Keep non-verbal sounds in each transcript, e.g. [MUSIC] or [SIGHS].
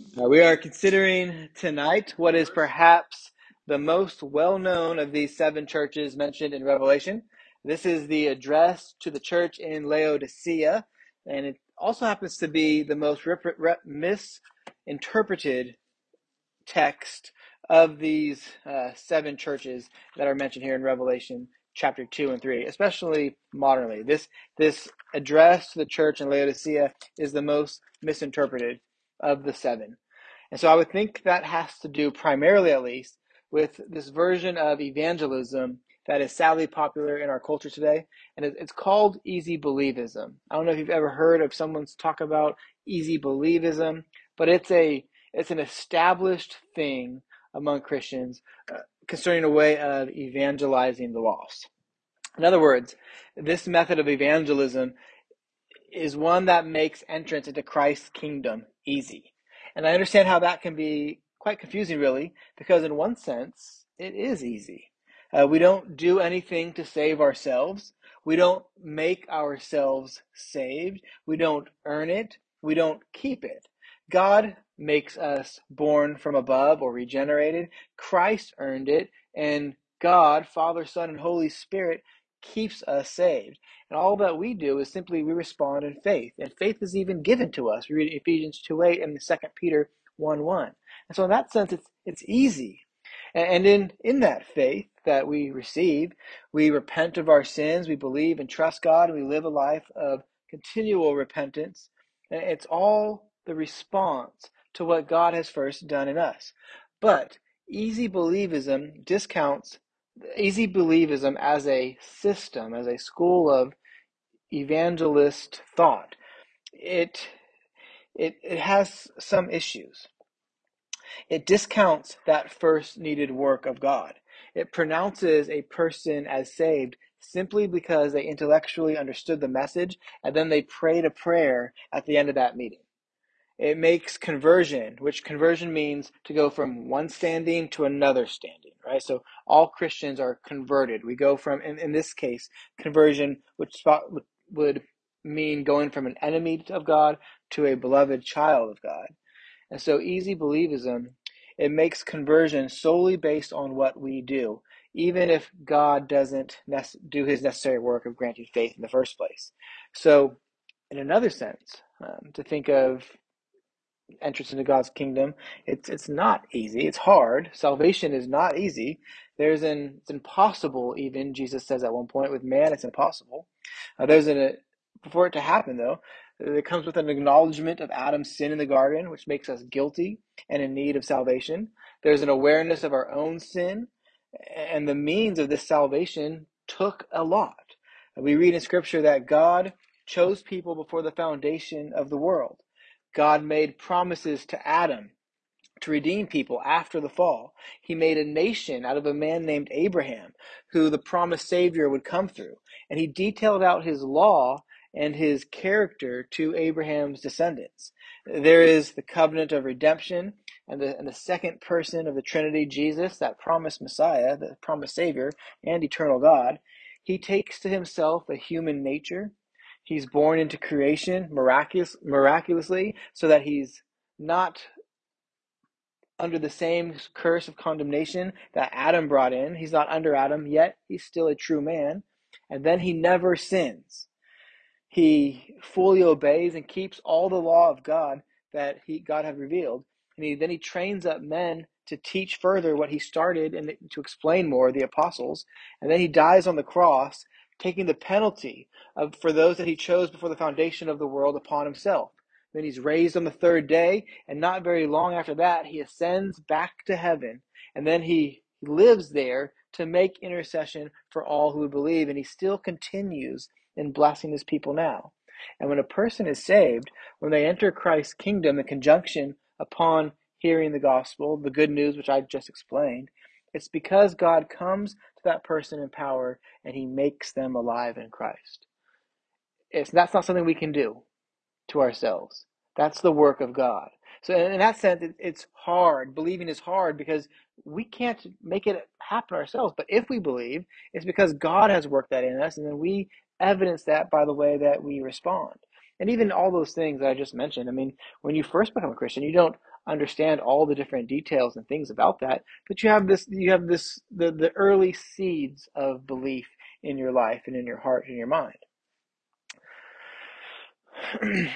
Uh, we are considering tonight what is perhaps the most well known of these seven churches mentioned in Revelation. This is the address to the church in Laodicea, and it also happens to be the most rep- rep- misinterpreted text of these uh, seven churches that are mentioned here in Revelation chapter 2 and 3, especially modernly. This, this address to the church in Laodicea is the most misinterpreted of the seven. And so I would think that has to do primarily, at least, with this version of evangelism that is sadly popular in our culture today. And it's called easy believism. I don't know if you've ever heard of someone's talk about easy believism, but it's a it's an established thing among Christians uh, concerning a way of evangelizing the lost. In other words, this method of evangelism is one that makes entrance into Christ's kingdom easy. And I understand how that can be quite confusing, really, because in one sense, it is easy. Uh, we don't do anything to save ourselves. We don't make ourselves saved. We don't earn it. We don't keep it. God makes us born from above or regenerated. Christ earned it. And God, Father, Son, and Holy Spirit keeps us saved. And all that we do is simply we respond in faith. And faith is even given to us. We read Ephesians 2 8 and 2 Peter 1 1. And so in that sense it's it's easy. And in, in that faith that we receive, we repent of our sins, we believe and trust God, and we live a life of continual repentance. It's all the response to what God has first done in us. But easy believism discounts easy believism as a system, as a school of evangelist thought. It it it has some issues. It discounts that first needed work of God. It pronounces a person as saved simply because they intellectually understood the message and then they prayed a prayer at the end of that meeting. It makes conversion, which conversion means to go from one standing to another standing, right? So all Christians are converted. We go from, in, in this case, conversion, which would mean going from an enemy of God to a beloved child of God. And so easy believism, it makes conversion solely based on what we do, even if God doesn't do his necessary work of granting faith in the first place. So, in another sense, um, to think of entrance into God's kingdom. It's it's not easy. It's hard. Salvation is not easy. There's an it's impossible. Even Jesus says at one point with man, it's impossible. Uh, there's an for it to happen though. It comes with an acknowledgement of Adam's sin in the garden, which makes us guilty and in need of salvation. There's an awareness of our own sin, and the means of this salvation took a lot. We read in Scripture that God chose people before the foundation of the world. God made promises to Adam to redeem people after the fall. He made a nation out of a man named Abraham, who the promised Savior would come through. And he detailed out his law and his character to Abraham's descendants. There is the covenant of redemption and the, and the second person of the Trinity, Jesus, that promised Messiah, the promised Savior, and eternal God. He takes to himself a human nature He's born into creation miraculous, miraculously so that he's not under the same curse of condemnation that Adam brought in. He's not under Adam, yet he's still a true man. And then he never sins. He fully obeys and keeps all the law of God that he, God had revealed. And he, then he trains up men to teach further what he started and to explain more, the apostles. And then he dies on the cross taking the penalty of, for those that he chose before the foundation of the world upon himself. Then he's raised on the third day, and not very long after that, he ascends back to heaven, and then he lives there to make intercession for all who believe, and he still continues in blessing his people now. And when a person is saved, when they enter Christ's kingdom in conjunction upon hearing the gospel, the good news which I just explained, it's because God comes to that person in power and he makes them alive in Christ. It's that's not something we can do to ourselves. That's the work of God. So in that sense, it, it's hard. Believing is hard because we can't make it happen ourselves. But if we believe, it's because God has worked that in us, and then we evidence that by the way that we respond. And even all those things that I just mentioned, I mean, when you first become a Christian, you don't understand all the different details and things about that, but you have this, you have this, the, the early seeds of belief in your life and in your heart and your mind. [CLEARS THROAT]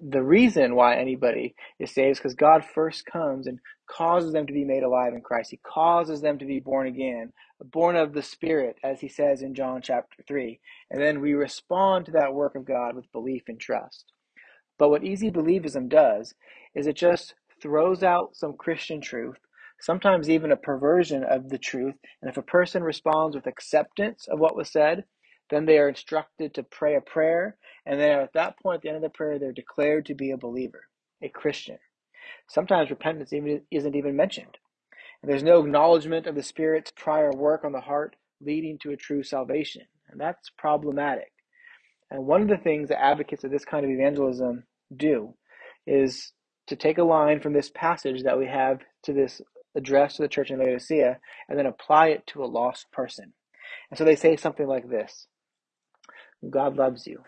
the reason why anybody is saved is because God first comes and causes them to be made alive in Christ. He causes them to be born again, born of the Spirit, as he says in John chapter 3. And then we respond to that work of God with belief and trust. But what easy believism does is it just throws out some Christian truth, sometimes even a perversion of the truth. And if a person responds with acceptance of what was said, then they are instructed to pray a prayer. And then at that point, at the end of the prayer, they're declared to be a believer, a Christian. Sometimes repentance even isn't even mentioned. And there's no acknowledgement of the Spirit's prior work on the heart leading to a true salvation. And that's problematic. And one of the things that advocates of this kind of evangelism do is to take a line from this passage that we have to this address to the church in Laodicea and then apply it to a lost person. And so they say something like this God loves you.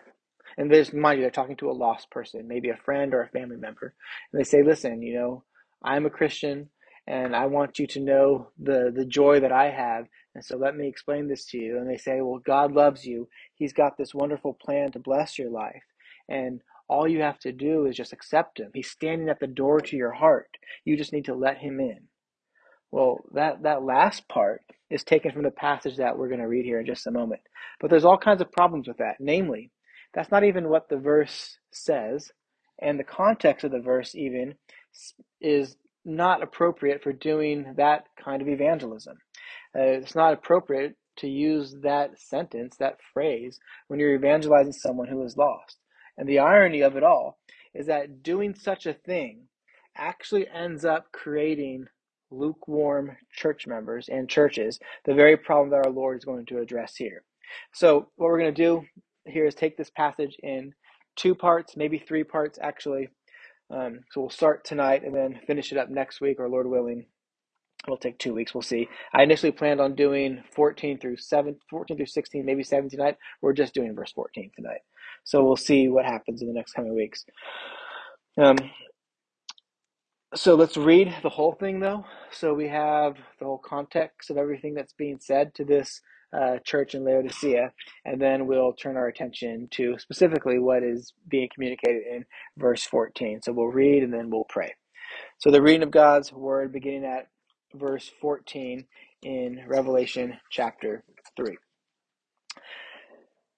And there's, mind you, they're talking to a lost person, maybe a friend or a family member. And they say, listen, you know, I'm a Christian and I want you to know the, the joy that I have. And so let me explain this to you. And they say, well, God loves you. He's got this wonderful plan to bless your life. And all you have to do is just accept him. He's standing at the door to your heart. You just need to let him in. Well, that, that last part is taken from the passage that we're going to read here in just a moment. But there's all kinds of problems with that. Namely, that's not even what the verse says, and the context of the verse even is not appropriate for doing that kind of evangelism. Uh, it's not appropriate to use that sentence, that phrase, when you're evangelizing someone who is lost. And the irony of it all is that doing such a thing actually ends up creating lukewarm church members and churches, the very problem that our Lord is going to address here. So, what we're going to do here is take this passage in two parts, maybe three parts actually. Um, so, we'll start tonight and then finish it up next week, or Lord willing. It'll take two weeks. We'll see. I initially planned on doing 14 through 7, 14 through 16, maybe 17 tonight. We're just doing verse 14 tonight. So we'll see what happens in the next coming weeks. Um, so let's read the whole thing, though. So we have the whole context of everything that's being said to this uh, church in Laodicea, and then we'll turn our attention to specifically what is being communicated in verse 14. So we'll read and then we'll pray. So the reading of God's word, beginning at verse 14 in Revelation chapter 3.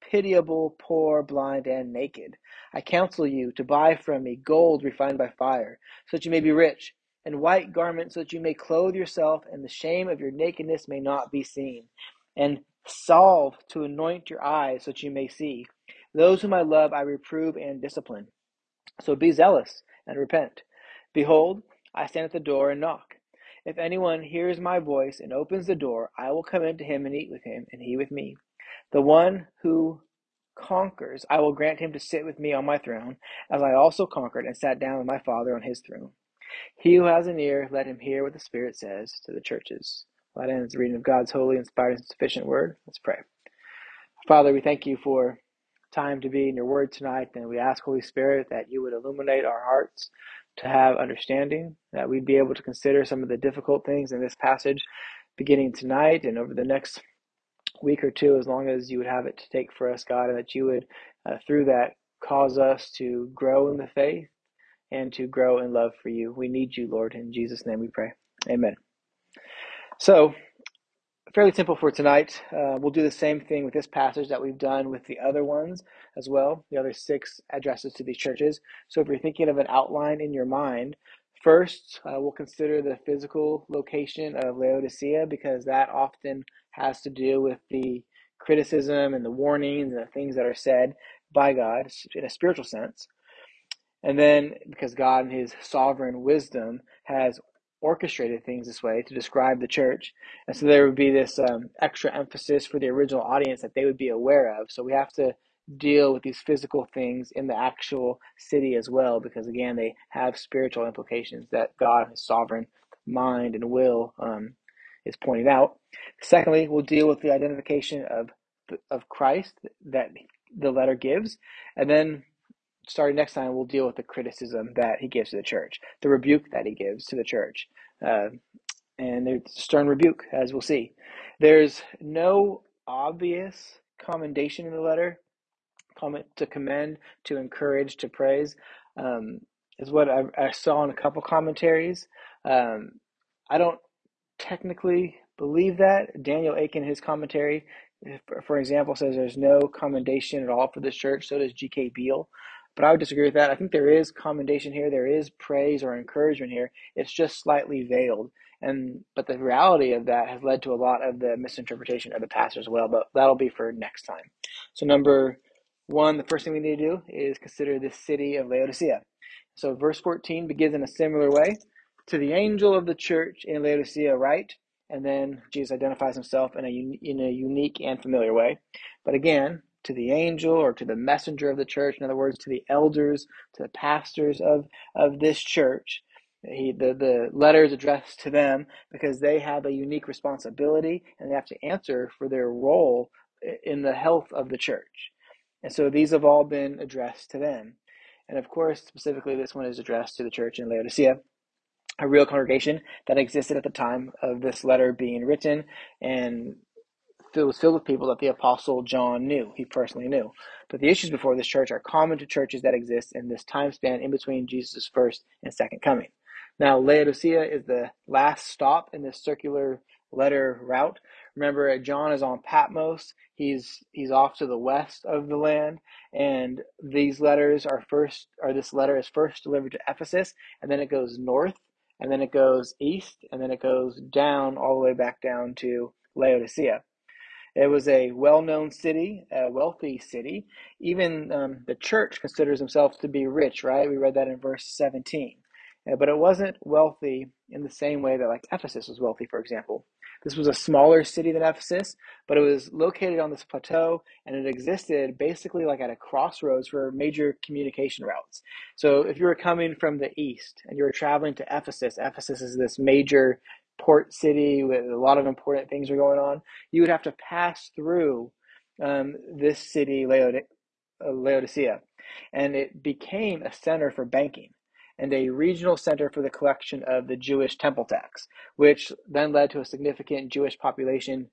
pitiable, poor, blind, and naked. I counsel you to buy from me gold refined by fire, so that you may be rich and white garments so that you may clothe yourself, and the shame of your nakedness may not be seen, and salve to anoint your eyes so that you may see. Those whom I love I reprove and discipline. So be zealous and repent. Behold, I stand at the door and knock. If anyone hears my voice and opens the door, I will come in to him and eat with him, and he with me. The one who conquers, I will grant him to sit with me on my throne, as I also conquered and sat down with my Father on his throne. He who has an ear, let him hear what the Spirit says to the churches. That ends the reading of God's holy, inspired, and sufficient word. Let's pray. Father, we thank you for time to be in your word tonight, and we ask, Holy Spirit, that you would illuminate our hearts to have understanding, that we'd be able to consider some of the difficult things in this passage beginning tonight and over the next week or two, as long as you would have it to take for us, God, and that you would, uh, through that, cause us to grow in the faith and to grow in love for you. We need you, Lord. In Jesus' name we pray. Amen. So, fairly simple for tonight. Uh, we'll do the same thing with this passage that we've done with the other ones as well, the other six addresses to these churches. So, if you're thinking of an outline in your mind, first uh, we'll consider the physical location of Laodicea because that often has to do with the criticism and the warnings and the things that are said by God in a spiritual sense. And then, because God, in His sovereign wisdom, has orchestrated things this way to describe the church. And so there would be this um, extra emphasis for the original audience that they would be aware of. So we have to deal with these physical things in the actual city as well, because again, they have spiritual implications that God, His sovereign mind and will, um, is pointed out. Secondly, we'll deal with the identification of of Christ that the letter gives, and then starting next time, we'll deal with the criticism that he gives to the church, the rebuke that he gives to the church. Uh, and a stern rebuke, as we'll see. There's no obvious commendation in the letter, comment to commend, to encourage, to praise, um, is what I, I, saw in a couple commentaries. Um, I don't technically believe that. Daniel Akin, his commentary, eh, for example, says there's no commendation at all for this church. So does G.K. Beale. But I would disagree with that. I think there is commendation here, there is praise or encouragement here. It's just slightly veiled. And but the reality of that has led to a lot of the misinterpretation of the pastor as well. But that'll be for next time. So number one, the first thing we need to do is consider the city of Laodicea. So verse 14 begins in a similar way. To the angel of the church in Laodicea, write, and then Jesus identifies himself in a in a unique and familiar way. But again, to the angel or to the messenger of the church, in other words, to the elders, to the pastors of, of this church. He, the, the letter is addressed to them because they have a unique responsibility and they have to answer for their role in the health of the church. And so these have all been addressed to them. And of course, specifically, this one is addressed to the church in Laodicea, a real congregation that existed at the time of this letter being written and it was filled with people that the apostle John knew, he personally knew. But the issues before this church are common to churches that exist in this time span in between Jesus' first and second coming. Now, Laodicea is the last stop in this circular letter route. Remember, John is on Patmos. He's he's off to the west of the land, and these letters are first, or this letter is first delivered to Ephesus, and then it goes north, and then it goes east, and then it goes down all the way back down to Laodicea. It was a well known city, a wealthy city. Even um, the church considers themselves to be rich, right? We read that in verse 17. Uh, but it wasn't wealthy in the same way that, like, Ephesus was wealthy, for example. This was a smaller city than Ephesus, but it was located on this plateau and it existed basically like at a crossroads for major communication routes. So if you were coming from the east and you were traveling to Ephesus, Ephesus is this major port city with a lot of important things are going on, you would have to pass through um, this city, uh, Laodicea. And it became a center for banking and a regional center for the collection of the Jewish temple tax, which then led to a significant Jewish population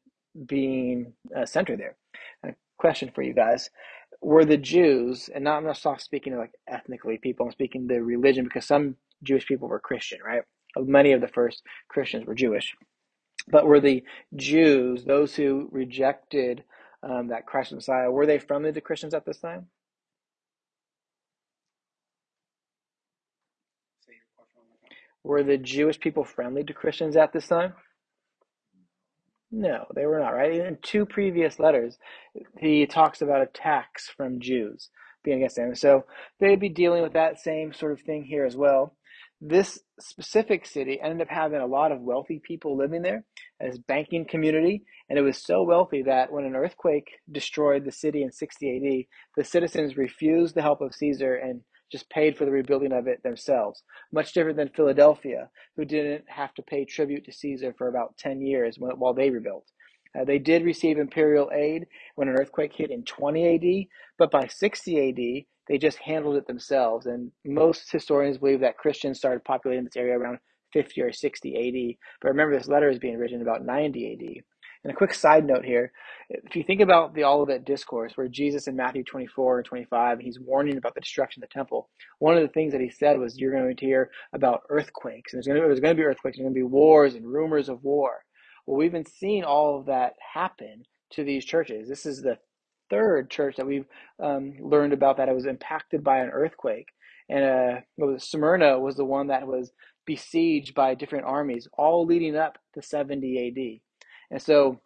being uh, centered there. A question for you guys. Were the Jews, and not, I'm not speaking like ethnically people, I'm speaking the religion because some Jewish people were Christian, right? many of the first Christians were Jewish. But were the Jews, those who rejected um, that Christ Messiah, were they friendly to Christians at this time? Were the Jewish people friendly to Christians at this time? No, they were not, right? In two previous letters, he talks about attacks from Jews being against them. So they'd be dealing with that same sort of thing here as well. This specific city ended up having a lot of wealthy people living there as banking community, and it was so wealthy that when an earthquake destroyed the city in 60 AD, the citizens refused the help of Caesar and just paid for the rebuilding of it themselves. Much different than Philadelphia, who didn't have to pay tribute to Caesar for about 10 years while they rebuilt. Uh, they did receive imperial aid when an earthquake hit in 20 AD, but by 60 AD, they just handled it themselves. And most historians believe that Christians started populating this area around 50 or 60 AD. But remember, this letter is being written about 90 AD. And a quick side note here if you think about the Olivet Discourse, where Jesus in Matthew 24 and 25, he's warning about the destruction of the temple, one of the things that he said was, You're going to hear about earthquakes. And there's going to, there's going to be earthquakes, there's going to be wars and rumors of war. Well, we've been seeing all of that happen to these churches. This is the third church that we've um, learned about that it was impacted by an earthquake. And uh, was, Smyrna was the one that was besieged by different armies, all leading up to 70 AD. And so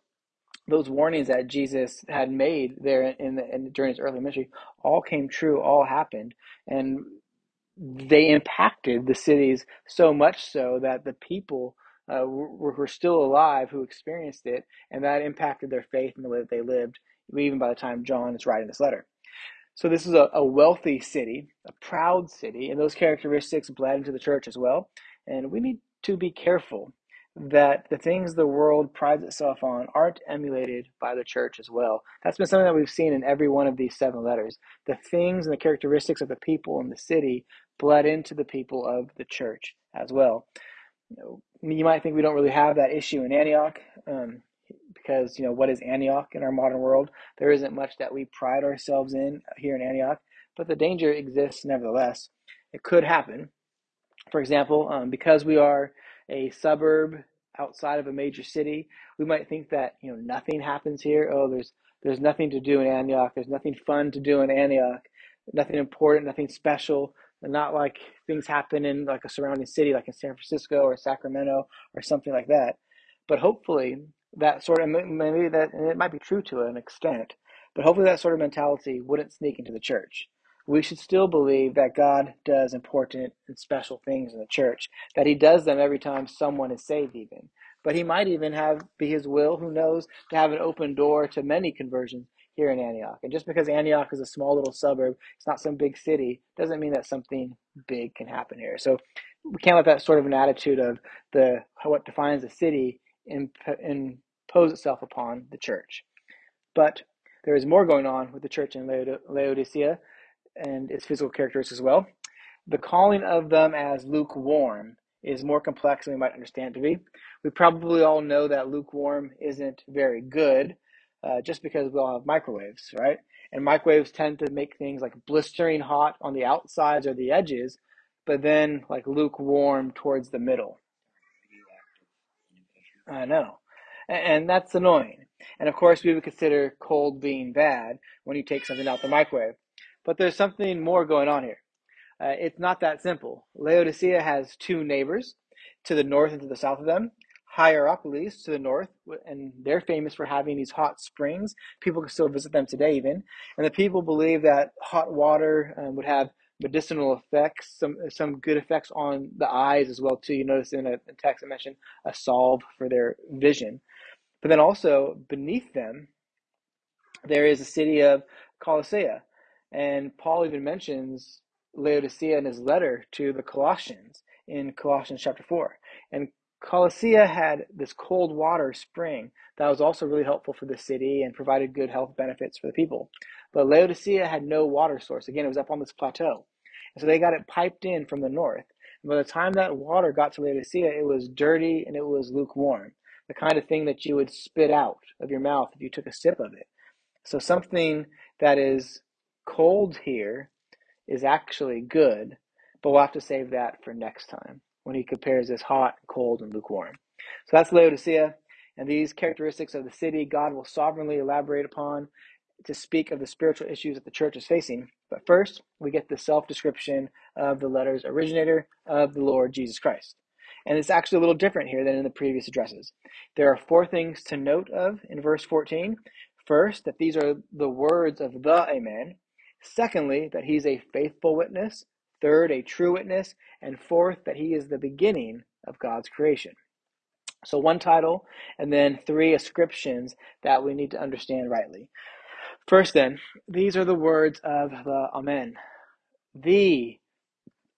those warnings that Jesus had made there in, the, in during his early ministry all came true, all happened. And they impacted the cities so much so that the people uh, were, were still alive who experienced it, and that impacted their faith and the way that they lived, even by the time John is writing this letter. So this is a, a wealthy city, a proud city, and those characteristics bled into the church as well. And we need to be careful that the things the world prides itself on aren't emulated by the church as well. That's been something that we've seen in every one of these seven letters. The things and the characteristics of the people in the city bled into the people of the church as well. You, might think we don't really have that issue in Antioch. Um, because you know what is Antioch in our modern world? There isn't much that we pride ourselves in here in Antioch, but the danger exists nevertheless. It could happen. For example, um, because we are a suburb outside of a major city, we might think that you know nothing happens here. Oh, there's there's nothing to do in Antioch. There's nothing fun to do in Antioch. Nothing important. Nothing special. Not like things happen in like a surrounding city, like in San Francisco or Sacramento or something like that. But hopefully, that sort of maybe that and it might be true to an extent, but hopefully that sort of mentality wouldn't sneak into the church. We should still believe that God does important and special things in the church, that He does them every time someone is saved, even. But He might even have be His will, who knows, to have an open door to many conversions here in Antioch. And just because Antioch is a small little suburb, it's not some big city, doesn't mean that something big can happen here. So we can't let that sort of an attitude of the what defines a city impose itself upon the church. But there is more going on with the church in Laodicea and its physical characteristics as well. The calling of them as lukewarm is more complex than we might understand it to be. We probably all know that lukewarm isn't very good uh, just because we all have microwaves, right? And microwaves tend to make things like blistering hot on the outsides or the edges, but then like lukewarm towards the middle. I know. And that's annoying. And of course, we would consider cold being bad when you take something out the microwave. But there's something more going on here. Uh, it's not that simple. Laodicea has two neighbors to the north and to the south of them. Hierapolis to the north, and they're famous for having these hot springs. People can still visit them today, even. And the people believe that hot water um, would have medicinal effects, some some good effects on the eyes as well too. You notice in a text I mentioned a salve for their vision, but then also beneath them there is a city of Colossae, and Paul even mentions Laodicea in his letter to the Colossians in Colossians chapter four, and Colossia had this cold water spring that was also really helpful for the city and provided good health benefits for the people. But Laodicea had no water source. Again, it was up on this plateau. And so they got it piped in from the north. And by the time that water got to Laodicea, it was dirty and it was lukewarm. The kind of thing that you would spit out of your mouth if you took a sip of it. So something that is cold here is actually good, but we'll have to save that for next time when he compares this hot, cold, and lukewarm. So that's Laodicea. And these characteristics of the city, God will sovereignly elaborate upon to speak of the spiritual issues that the church is facing. But first, we get the self description of the letter's originator of the Lord Jesus Christ. And it's actually a little different here than in the previous addresses. There are four things to note of in verse 14. First, that these are the words of the Amen. Secondly, that he's a faithful witness. Third, a true witness. And fourth, that he is the beginning of God's creation. So, one title, and then three ascriptions that we need to understand rightly. First, then, these are the words of the Amen. The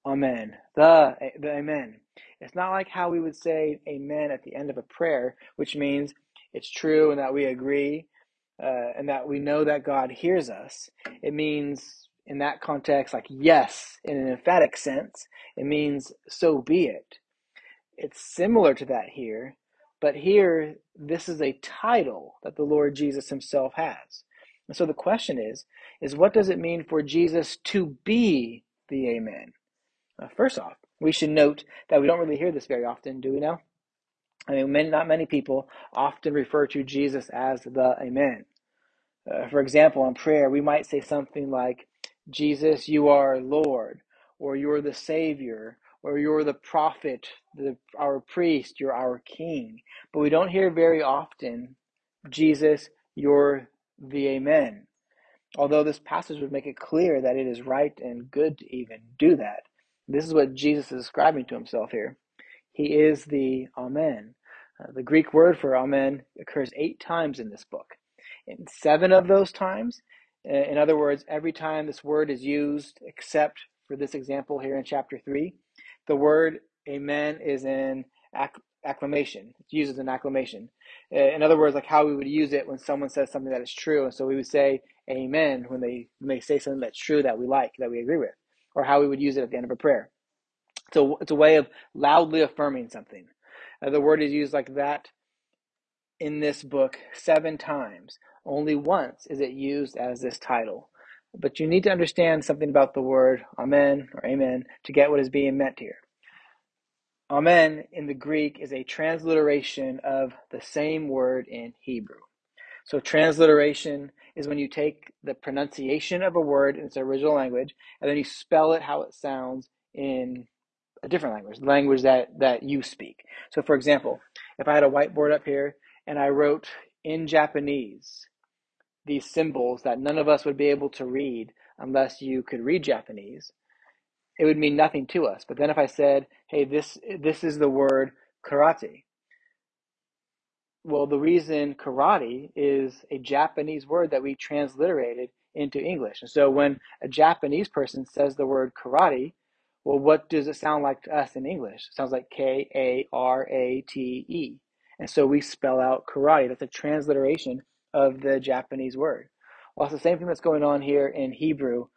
Amen. The, the Amen. It's not like how we would say Amen at the end of a prayer, which means it's true and that we agree uh, and that we know that God hears us. It means, in that context, like yes, in an emphatic sense. It means so be it. It's similar to that here, but here, this is a title that the Lord Jesus himself has. And so the question is, is what does it mean for Jesus to be the Amen? First off, we should note that we don't really hear this very often, do we now? I mean, not many people often refer to Jesus as the Amen. Uh, for example, in prayer, we might say something like, Jesus, you are Lord, or you're the Savior, or you're the prophet, the, our priest, you're our king. But we don't hear very often, Jesus, you're the Amen. Although this passage would make it clear that it is right and good to even do that. This is what Jesus is describing to himself here. He is the Amen. Uh, the Greek word for Amen occurs eight times in this book. In seven of those times, uh, in other words, every time this word is used, except for this example here in chapter 3, the word Amen is in acc- acclamation. It's used as an acclamation. Uh, in other words, like how we would use it when someone says something that is true. And so we would say Amen when they, when they say something that's true that we like, that we agree with, or how we would use it at the end of a prayer. So it's a way of loudly affirming something. Uh, the word is used like that in this book seven times. Only once is it used as this title. But you need to understand something about the word amen or amen to get what is being meant here. Amen in the Greek is a transliteration of the same word in Hebrew. So, transliteration is when you take the pronunciation of a word in its original language and then you spell it how it sounds in a different language, language that, that you speak. So, for example, if I had a whiteboard up here and I wrote in Japanese these symbols that none of us would be able to read unless you could read Japanese, it would mean nothing to us. But then if I said, hey, this, this is the word karate, well, the reason karate is a Japanese word that we transliterated into English. And so when a Japanese person says the word karate, well, what does it sound like to us in English? It sounds like K A R A T E. And so we spell out karate. That's a transliteration of the Japanese word. Well, it's the same thing that's going on here in Hebrew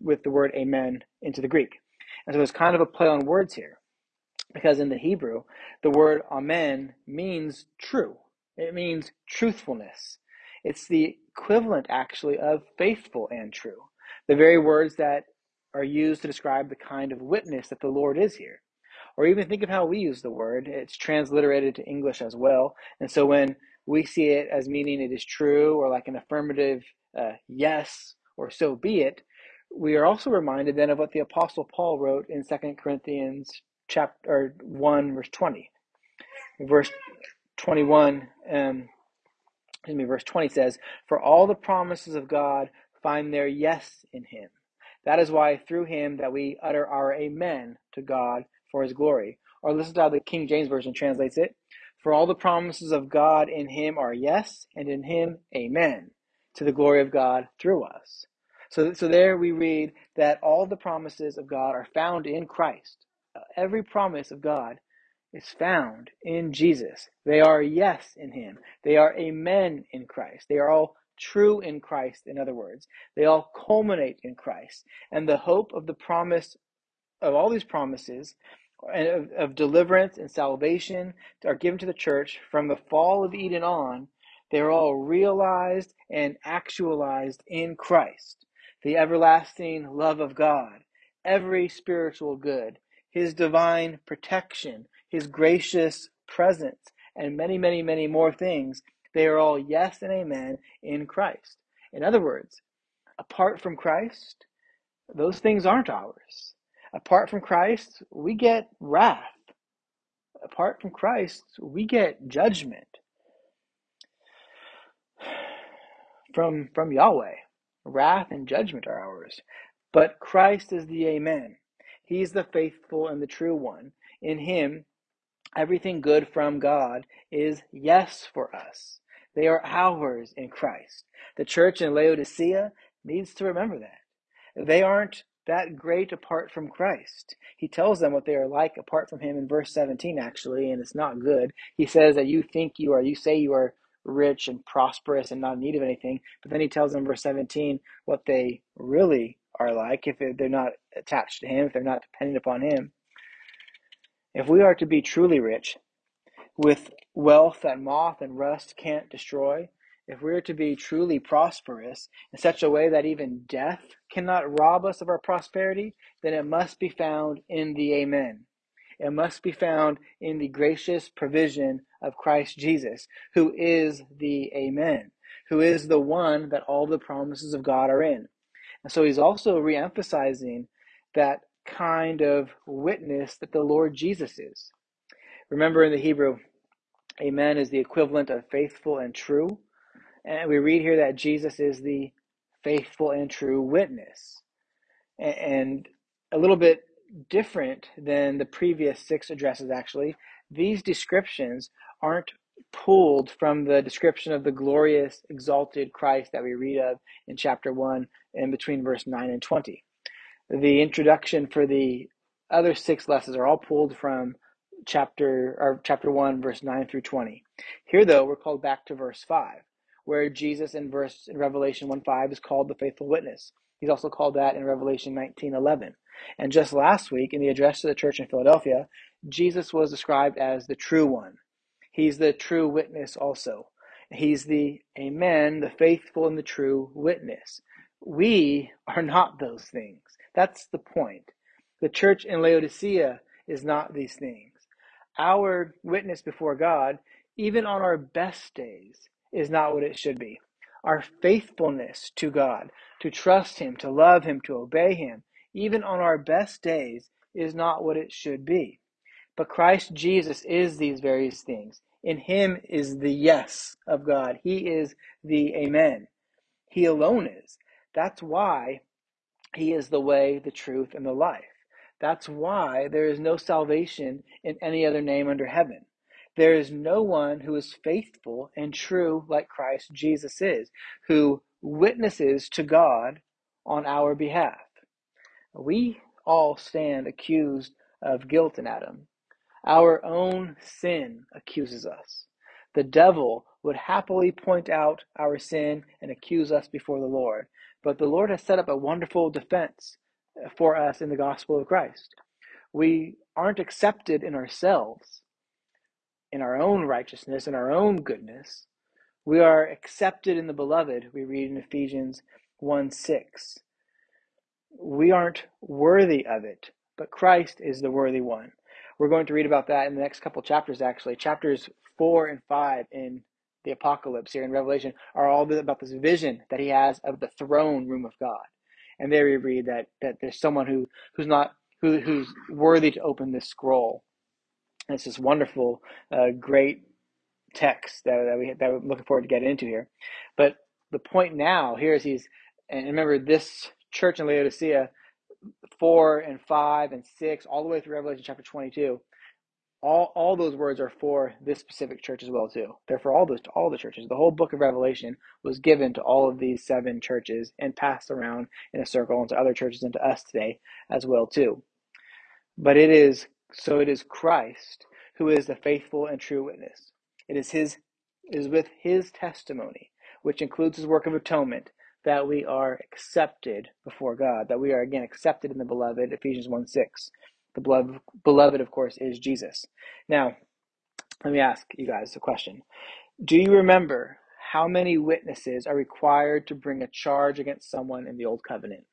with the word amen into the Greek. And so there's kind of a play on words here because in the Hebrew, the word amen means true. It means truthfulness. It's the equivalent, actually, of faithful and true. The very words that are used to describe the kind of witness that the Lord is here. Or even think of how we use the word. It's transliterated to English as well. And so when we see it as meaning it is true or like an affirmative uh, yes or so be it, we are also reminded then of what the Apostle Paul wrote in 2 Corinthians chapter 1 verse 20 verse 21 um, excuse me verse 20 says for all the promises of god find their yes in him that is why through him that we utter our amen to god for his glory or listen to how the king james version translates it for all the promises of god in him are yes and in him amen to the glory of god through us so, so there we read that all the promises of god are found in christ every promise of God is found in Jesus. They are yes in Him. They are amen in Christ. They are all true in Christ, in other words. They all culminate in Christ. And the hope of the promise of all these promises and of, of deliverance and salvation are given to the church from the fall of Eden on. They're all realized and actualized in Christ. The everlasting love of God, every spiritual good, his divine protection, his gracious presence, and many, many, many more things. They are all yes and amen in Christ. In other words, apart from Christ, those things aren't ours. Apart from Christ, we get wrath. Apart from Christ, we get judgment [SIGHS] from, from Yahweh. Wrath and judgment are ours. But Christ is the Amen. He's the faithful and the true one. In him, everything good from God is yes for us. They are ours in Christ. The church in Laodicea needs to remember that. They aren't that great apart from Christ. He tells them what they are like apart from him in verse 17, actually, and it's not good. He says that you think you are, you say you are rich and prosperous and not in need of anything, but then he tells them, verse 17, what they really are like if they're not attached to Him, if they're not dependent upon Him. If we are to be truly rich, with wealth that moth and rust can't destroy, if we are to be truly prosperous in such a way that even death cannot rob us of our prosperity, then it must be found in the Amen. It must be found in the gracious provision of Christ Jesus, who is the Amen, who is the one that all the promises of God are in. And so he's also reemphasizing that kind of witness that the Lord Jesus is. Remember in the Hebrew, amen is the equivalent of faithful and true. And we read here that Jesus is the faithful and true witness. And a little bit different than the previous six addresses, actually. These descriptions aren't pulled from the description of the glorious, exalted Christ that we read of in chapter 1 and between verse 9 and 20. The introduction for the other six lessons are all pulled from chapter or chapter 1 verse 9 through 20. Here though, we're called back to verse 5, where Jesus in verse in Revelation 1 5 is called the faithful witness. He's also called that in Revelation 19 11. And just last week in the address to the church in Philadelphia, Jesus was described as the true one. He's the true witness also. He's the Amen, the faithful and the true witness. We are not those things. That's the point. The church in Laodicea is not these things. Our witness before God, even on our best days, is not what it should be. Our faithfulness to God, to trust Him, to love Him, to obey Him, even on our best days, is not what it should be. But Christ Jesus is these various things. In Him is the yes of God. He is the Amen. He alone is. That's why He is the way, the truth, and the life. That's why there is no salvation in any other name under heaven. There is no one who is faithful and true like Christ Jesus is, who witnesses to God on our behalf. We all stand accused of guilt in Adam. Our own sin accuses us. The devil would happily point out our sin and accuse us before the Lord. But the Lord has set up a wonderful defense uh, for us in the gospel of Christ. We aren't accepted in ourselves, in our own righteousness, in our own goodness. We are accepted in the beloved, we read in Ephesians 1 6. We aren't worthy of it, but Christ is the worthy one. We're going to read about that in the next couple chapters, actually. Chapters 4 and 5 in the Apocalypse here in Revelation are all about this vision that he has of the throne room of God and there we read that that there's someone who who's not who who's worthy to open this scroll. And it's this wonderful, uh, great text that, that we that we're looking forward to get into here. But the point now here is he's and remember this church in Laodicea, four and five and six, all the way through Revelation chapter twenty two all all those words are for this specific church as well too. They're for all those all the churches. The whole book of Revelation was given to all of these seven churches and passed around in a circle into other churches and to us today as well too. But it is so it is Christ who is the faithful and true witness. It is his it is with his testimony, which includes his work of atonement, that we are accepted before God, that we are again accepted in the beloved, Ephesians 1 6. The beloved, beloved, of course, is Jesus. Now, let me ask you guys a question. Do you remember how many witnesses are required to bring a charge against someone in the Old Covenant?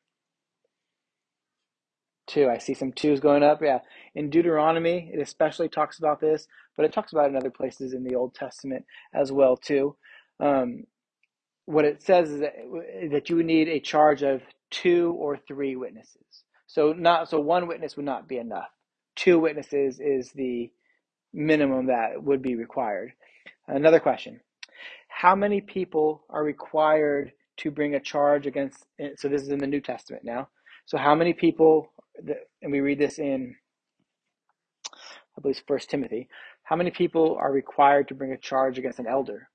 Two. I see some twos going up. Yeah. In Deuteronomy, it especially talks about this, but it talks about it in other places in the Old Testament as well too. Um, what it says is that, that you would need a charge of two or three witnesses. So not so one witness would not be enough. Two witnesses is the minimum that would be required. Another question. How many people are required to bring a charge against so this is in the New Testament now. So how many people and we read this in I believe first Timothy, how many people are required to bring a charge against an elder?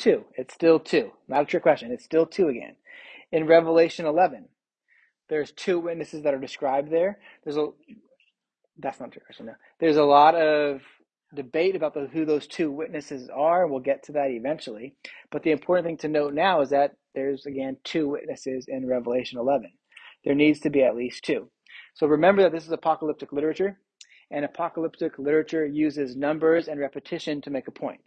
Two. It's still two. Not a trick question. It's still two again. In Revelation 11, there's two witnesses that are described there. There's a that's not a trick question. No. There's a lot of debate about the, who those two witnesses are. We'll get to that eventually. But the important thing to note now is that there's again two witnesses in Revelation 11. There needs to be at least two. So remember that this is apocalyptic literature, and apocalyptic literature uses numbers and repetition to make a point.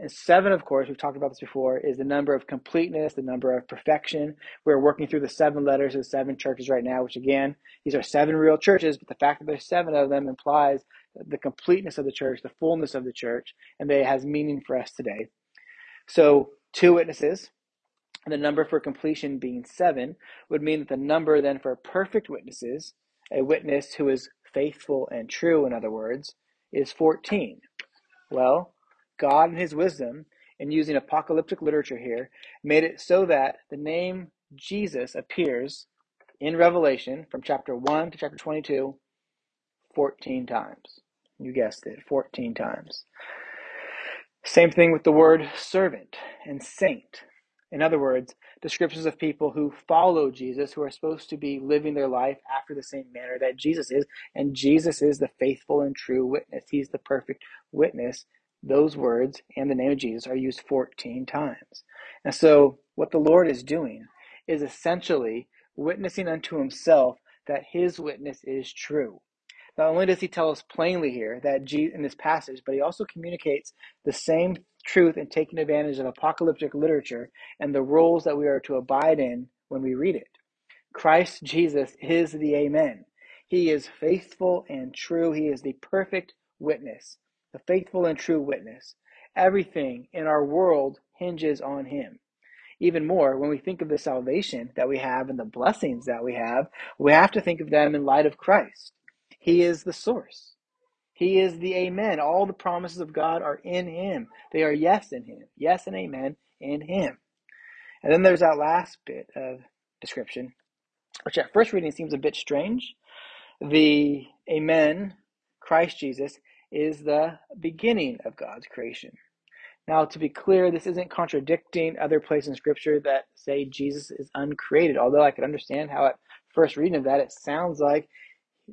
And seven, of course, we've talked about this before, is the number of completeness, the number of perfection. We're working through the seven letters of the seven churches right now, which again, these are seven real churches, but the fact that there's seven of them implies the completeness of the church, the fullness of the church, and that it has meaning for us today. So, two witnesses, and the number for completion being seven, would mean that the number then for perfect witnesses, a witness who is faithful and true, in other words, is 14. Well, God, in His wisdom, in using apocalyptic literature here, made it so that the name Jesus appears in Revelation from chapter 1 to chapter 22 14 times. You guessed it, 14 times. Same thing with the word servant and saint. In other words, descriptions of people who follow Jesus, who are supposed to be living their life after the same manner that Jesus is. And Jesus is the faithful and true witness. He's the perfect witness. Those words and the name of Jesus are used 14 times. And so, what the Lord is doing is essentially witnessing unto himself that his witness is true. Not only does he tell us plainly here that Jesus, in this passage, but he also communicates the same truth in taking advantage of apocalyptic literature and the rules that we are to abide in when we read it. Christ Jesus is the Amen. He is faithful and true. He is the perfect witness, the faithful and true witness. Everything in our world hinges on him. Even more, when we think of the salvation that we have and the blessings that we have, we have to think of them in light of Christ. He is the source. He is the Amen. All the promises of God are in Him. They are yes in Him. Yes and Amen in Him. And then there's that last bit of description, which at first reading seems a bit strange. The Amen, Christ Jesus, is the beginning of God's creation. Now, to be clear, this isn't contradicting other places in Scripture that say Jesus is uncreated, although I could understand how at first reading of that it sounds like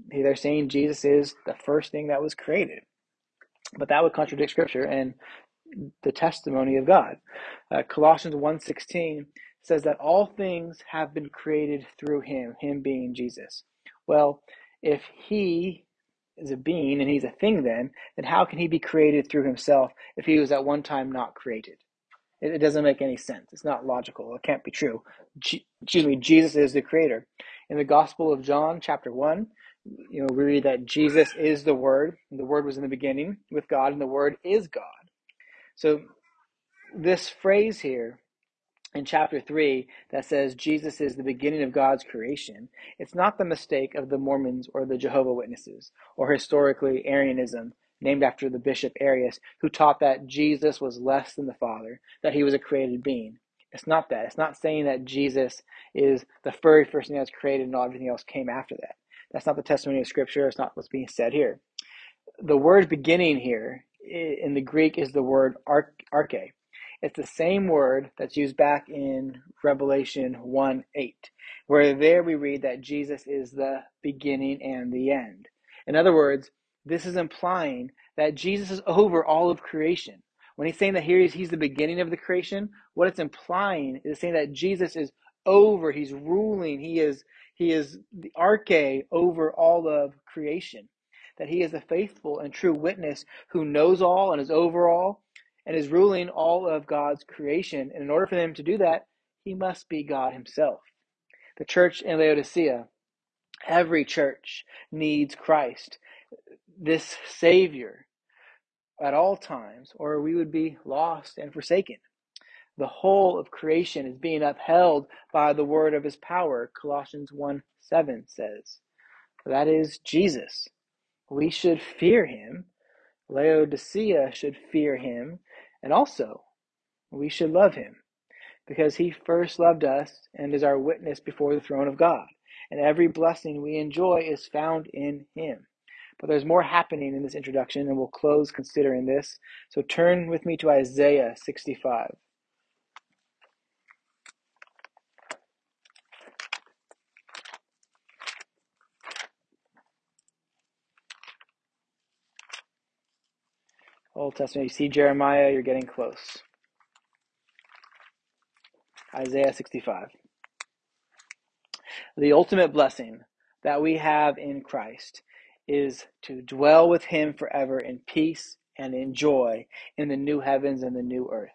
they're saying Jesus is the first thing that was created. But that would contradict Scripture and the testimony of God. Uh, Colossians 1.16 says that all things have been created through him, him being Jesus. Well, if he is a being and he's a thing then, then how can he be created through himself if he was at one time not created? It, it doesn't make any sense. It's not logical. It can't be true. G- excuse me, Jesus is the creator. In the Gospel of John, chapter 1, you know, we read that Jesus is the Word. The Word was in the beginning with God, and the Word is God. So, this phrase here in chapter 3 that says Jesus is the beginning of God's creation, it's not the mistake of the Mormons or the Jehovah Witnesses or historically Arianism, named after the Bishop Arius, who taught that Jesus was less than the Father, that he was a created being. It's not that. It's not saying that Jesus is the very first thing that's created and all everything else came after that. That's not the testimony of Scripture. It's not what's being said here. The word beginning here in the Greek is the word arche. It's the same word that's used back in Revelation 1 8, where there we read that Jesus is the beginning and the end. In other words, this is implying that Jesus is over all of creation. When he's saying that here he's, he's the beginning of the creation, what it's implying is saying that Jesus is over, he's ruling, he is he is the arche over all of creation. That he is a faithful and true witness who knows all and is over all and is ruling all of God's creation. And in order for them to do that, he must be God himself. The church in Laodicea, every church needs Christ, this Savior, at all times, or we would be lost and forsaken. The whole of creation is being upheld by the word of his power, Colossians 1 7 says. That is Jesus. We should fear him. Laodicea should fear him. And also, we should love him because he first loved us and is our witness before the throne of God. And every blessing we enjoy is found in him. But there's more happening in this introduction, and we'll close considering this. So turn with me to Isaiah 65. Old Testament. You see Jeremiah, you're getting close. Isaiah 65. The ultimate blessing that we have in Christ is to dwell with Him forever in peace and in joy in the new heavens and the new earth.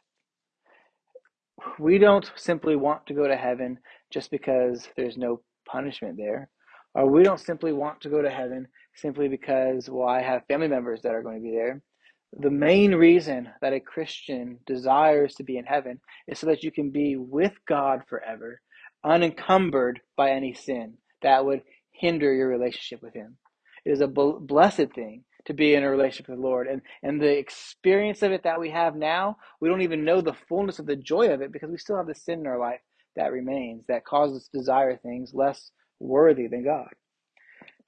We don't simply want to go to heaven just because there's no punishment there. Or we don't simply want to go to heaven simply because, well, I have family members that are going to be there. The main reason that a Christian desires to be in heaven is so that you can be with God forever, unencumbered by any sin that would hinder your relationship with Him. It is a blessed thing to be in a relationship with the Lord. And, and the experience of it that we have now, we don't even know the fullness of the joy of it because we still have the sin in our life that remains that causes us to desire things less worthy than God.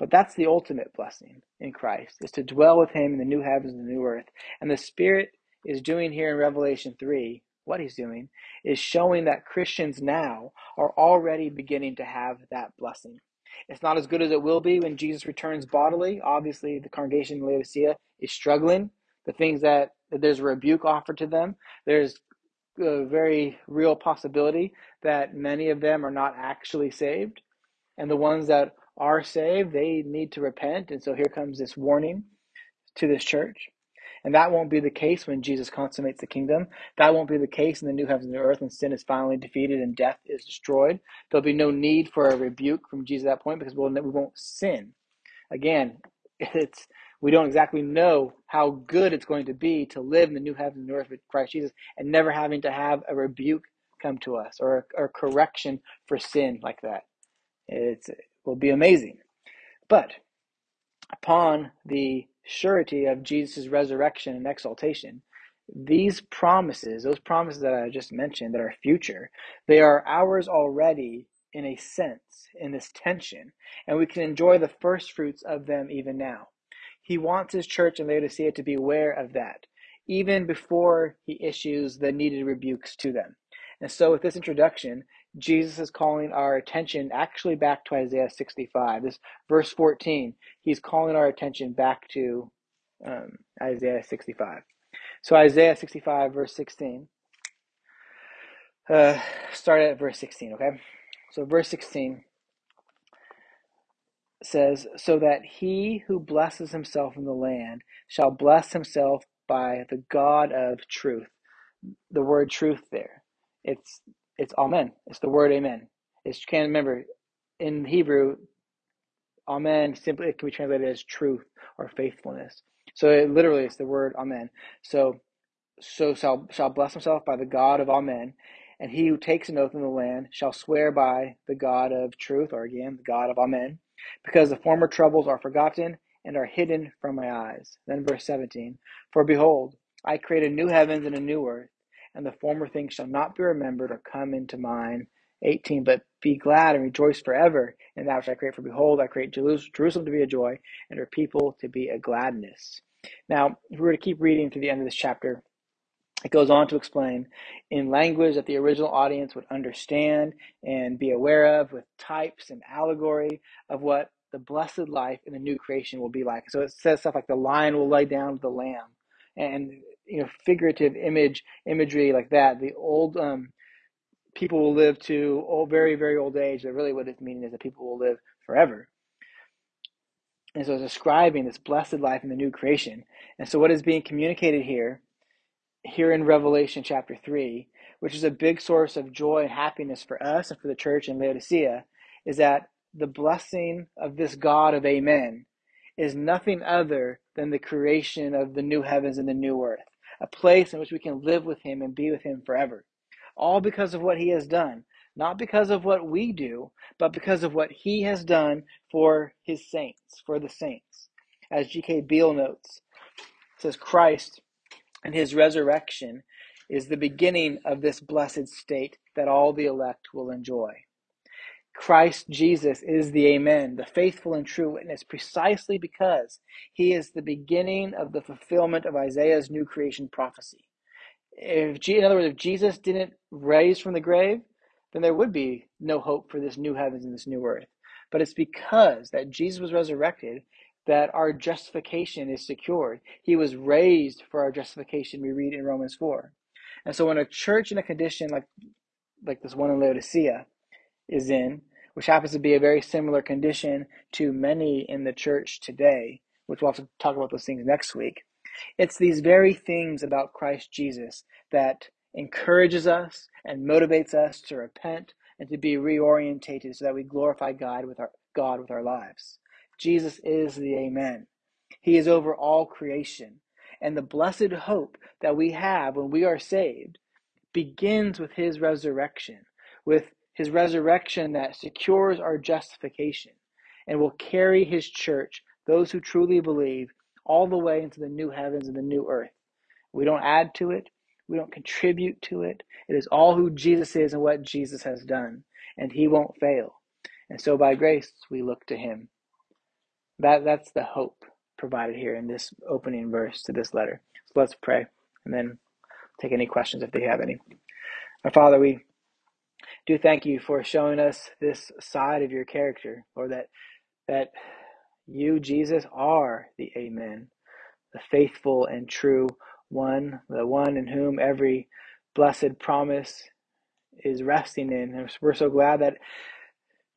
But that's the ultimate blessing in Christ, is to dwell with him in the new heavens and the new earth. And the Spirit is doing here in Revelation 3, what he's doing is showing that Christians now are already beginning to have that blessing. It's not as good as it will be when Jesus returns bodily. Obviously, the congregation in Laodicea is struggling. The things that, that there's a rebuke offered to them, there's a very real possibility that many of them are not actually saved. And the ones that are saved, they need to repent. And so here comes this warning to this church. And that won't be the case when Jesus consummates the kingdom. That won't be the case in the new heavens and the earth when sin is finally defeated and death is destroyed. There'll be no need for a rebuke from Jesus at that point because we'll, we won't sin. Again, [LAUGHS] it's we don't exactly know how good it's going to be to live in the new heavens and earth with Christ Jesus and never having to have a rebuke come to us or, or correction for sin like that. It's, it will be amazing. But upon the surety of Jesus' resurrection and exaltation, these promises, those promises that I just mentioned that are future, they are ours already in a sense, in this tension, and we can enjoy the first fruits of them even now. He wants his church in Laodicea to be aware of that, even before he issues the needed rebukes to them. And so, with this introduction, Jesus is calling our attention actually back to Isaiah 65. This verse 14, he's calling our attention back to um, Isaiah 65. So, Isaiah 65, verse 16. Uh, start at verse 16, okay? So, verse 16 says, So that he who blesses himself in the land shall bless himself by the God of truth. The word truth there. It's it's amen. It's the word amen. It's can't remember in Hebrew, amen simply it can be translated as truth or faithfulness. So it literally it's the word amen. So so shall shall bless himself by the God of Amen, and he who takes an oath in the land shall swear by the God of truth, or again, the God of Amen, because the former troubles are forgotten and are hidden from my eyes. Then verse 17 For behold, I create a new heavens and a new earth, and the former things shall not be remembered or come into mind. 18 But be glad and rejoice forever in that which I create. For behold, I create Jerusalem to be a joy, and her people to be a gladness. Now, if we were to keep reading to the end of this chapter, it goes on to explain in language that the original audience would understand and be aware of, with types and allegory of what the blessed life in the new creation will be like. So it says stuff like the lion will lay down with the lamb, and you know figurative image imagery like that. The old um, people will live to old, very very old age. But really, what it's meaning is that people will live forever. And so it's describing this blessed life in the new creation. And so what is being communicated here here in Revelation chapter 3, which is a big source of joy and happiness for us and for the church in Laodicea, is that the blessing of this God of Amen is nothing other than the creation of the new heavens and the new earth, a place in which we can live with Him and be with Him forever. All because of what He has done, not because of what we do, but because of what He has done for His saints, for the saints. As G.K. Beale notes, says Christ and his resurrection is the beginning of this blessed state that all the elect will enjoy. Christ Jesus is the Amen, the faithful and true witness, precisely because he is the beginning of the fulfillment of Isaiah's new creation prophecy. If, in other words, if Jesus didn't raise from the grave, then there would be no hope for this new heavens and this new earth. But it's because that Jesus was resurrected that our justification is secured. He was raised for our justification, we read in Romans 4. And so when a church in a condition like like this one in Laodicea is in, which happens to be a very similar condition to many in the church today, which we'll have to talk about those things next week. It's these very things about Christ Jesus that encourages us and motivates us to repent and to be reorientated so that we glorify God with our God with our lives. Jesus is the Amen. He is over all creation. And the blessed hope that we have when we are saved begins with his resurrection, with his resurrection that secures our justification and will carry his church, those who truly believe, all the way into the new heavens and the new earth. We don't add to it, We don't contribute to it. It is all who Jesus is and what Jesus has done, and He won't fail. And so, by grace, we look to Him. That that's the hope provided here in this opening verse to this letter. So let's pray, and then take any questions if they have any. Our Father, we do thank you for showing us this side of your character, or that that you, Jesus, are the Amen, the faithful and true one, the one in whom every blessed promise is resting in. And we're so glad that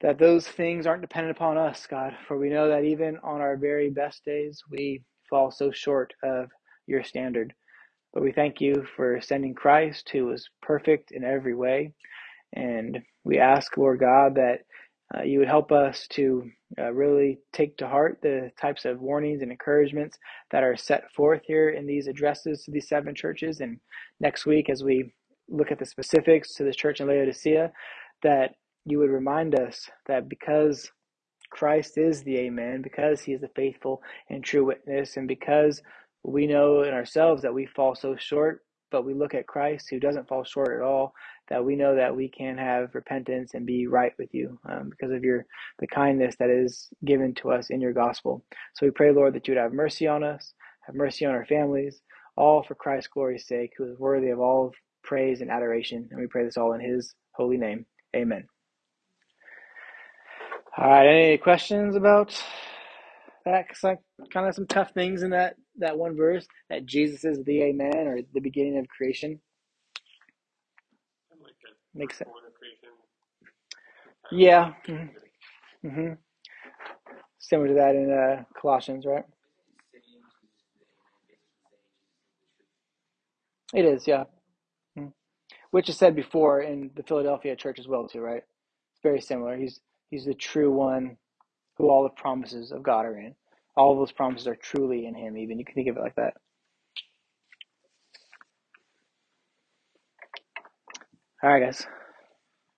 that those things aren't dependent upon us, God, for we know that even on our very best days, we fall so short of your standard. But we thank you for sending Christ, who was perfect in every way. And we ask, Lord God, that uh, you would help us to uh, really take to heart the types of warnings and encouragements that are set forth here in these addresses to these seven churches. And next week, as we look at the specifics to this church in Laodicea, that you would remind us that because Christ is the Amen, because he is the faithful and true witness, and because we know in ourselves that we fall so short, but we look at Christ who doesn't fall short at all, that we know that we can have repentance and be right with you um, because of your the kindness that is given to us in your gospel. So we pray, Lord, that you would have mercy on us, have mercy on our families, all for Christ's glory's sake, who is worthy of all praise and adoration. And we pray this all in his holy name. Amen. All right. Any questions about that? Cause I kind of some tough things in that that one verse that Jesus is the Amen or the beginning of creation. like Makes sense. Yeah. Mm-hmm. mm-hmm. Similar to that in uh, Colossians, right? It is, yeah. Mm-hmm. Which is said before in the Philadelphia church as well, too, right? It's very similar. He's he's the true one who all the promises of God are in. All those promises are truly in him, even. You can think of it like that. All right, guys.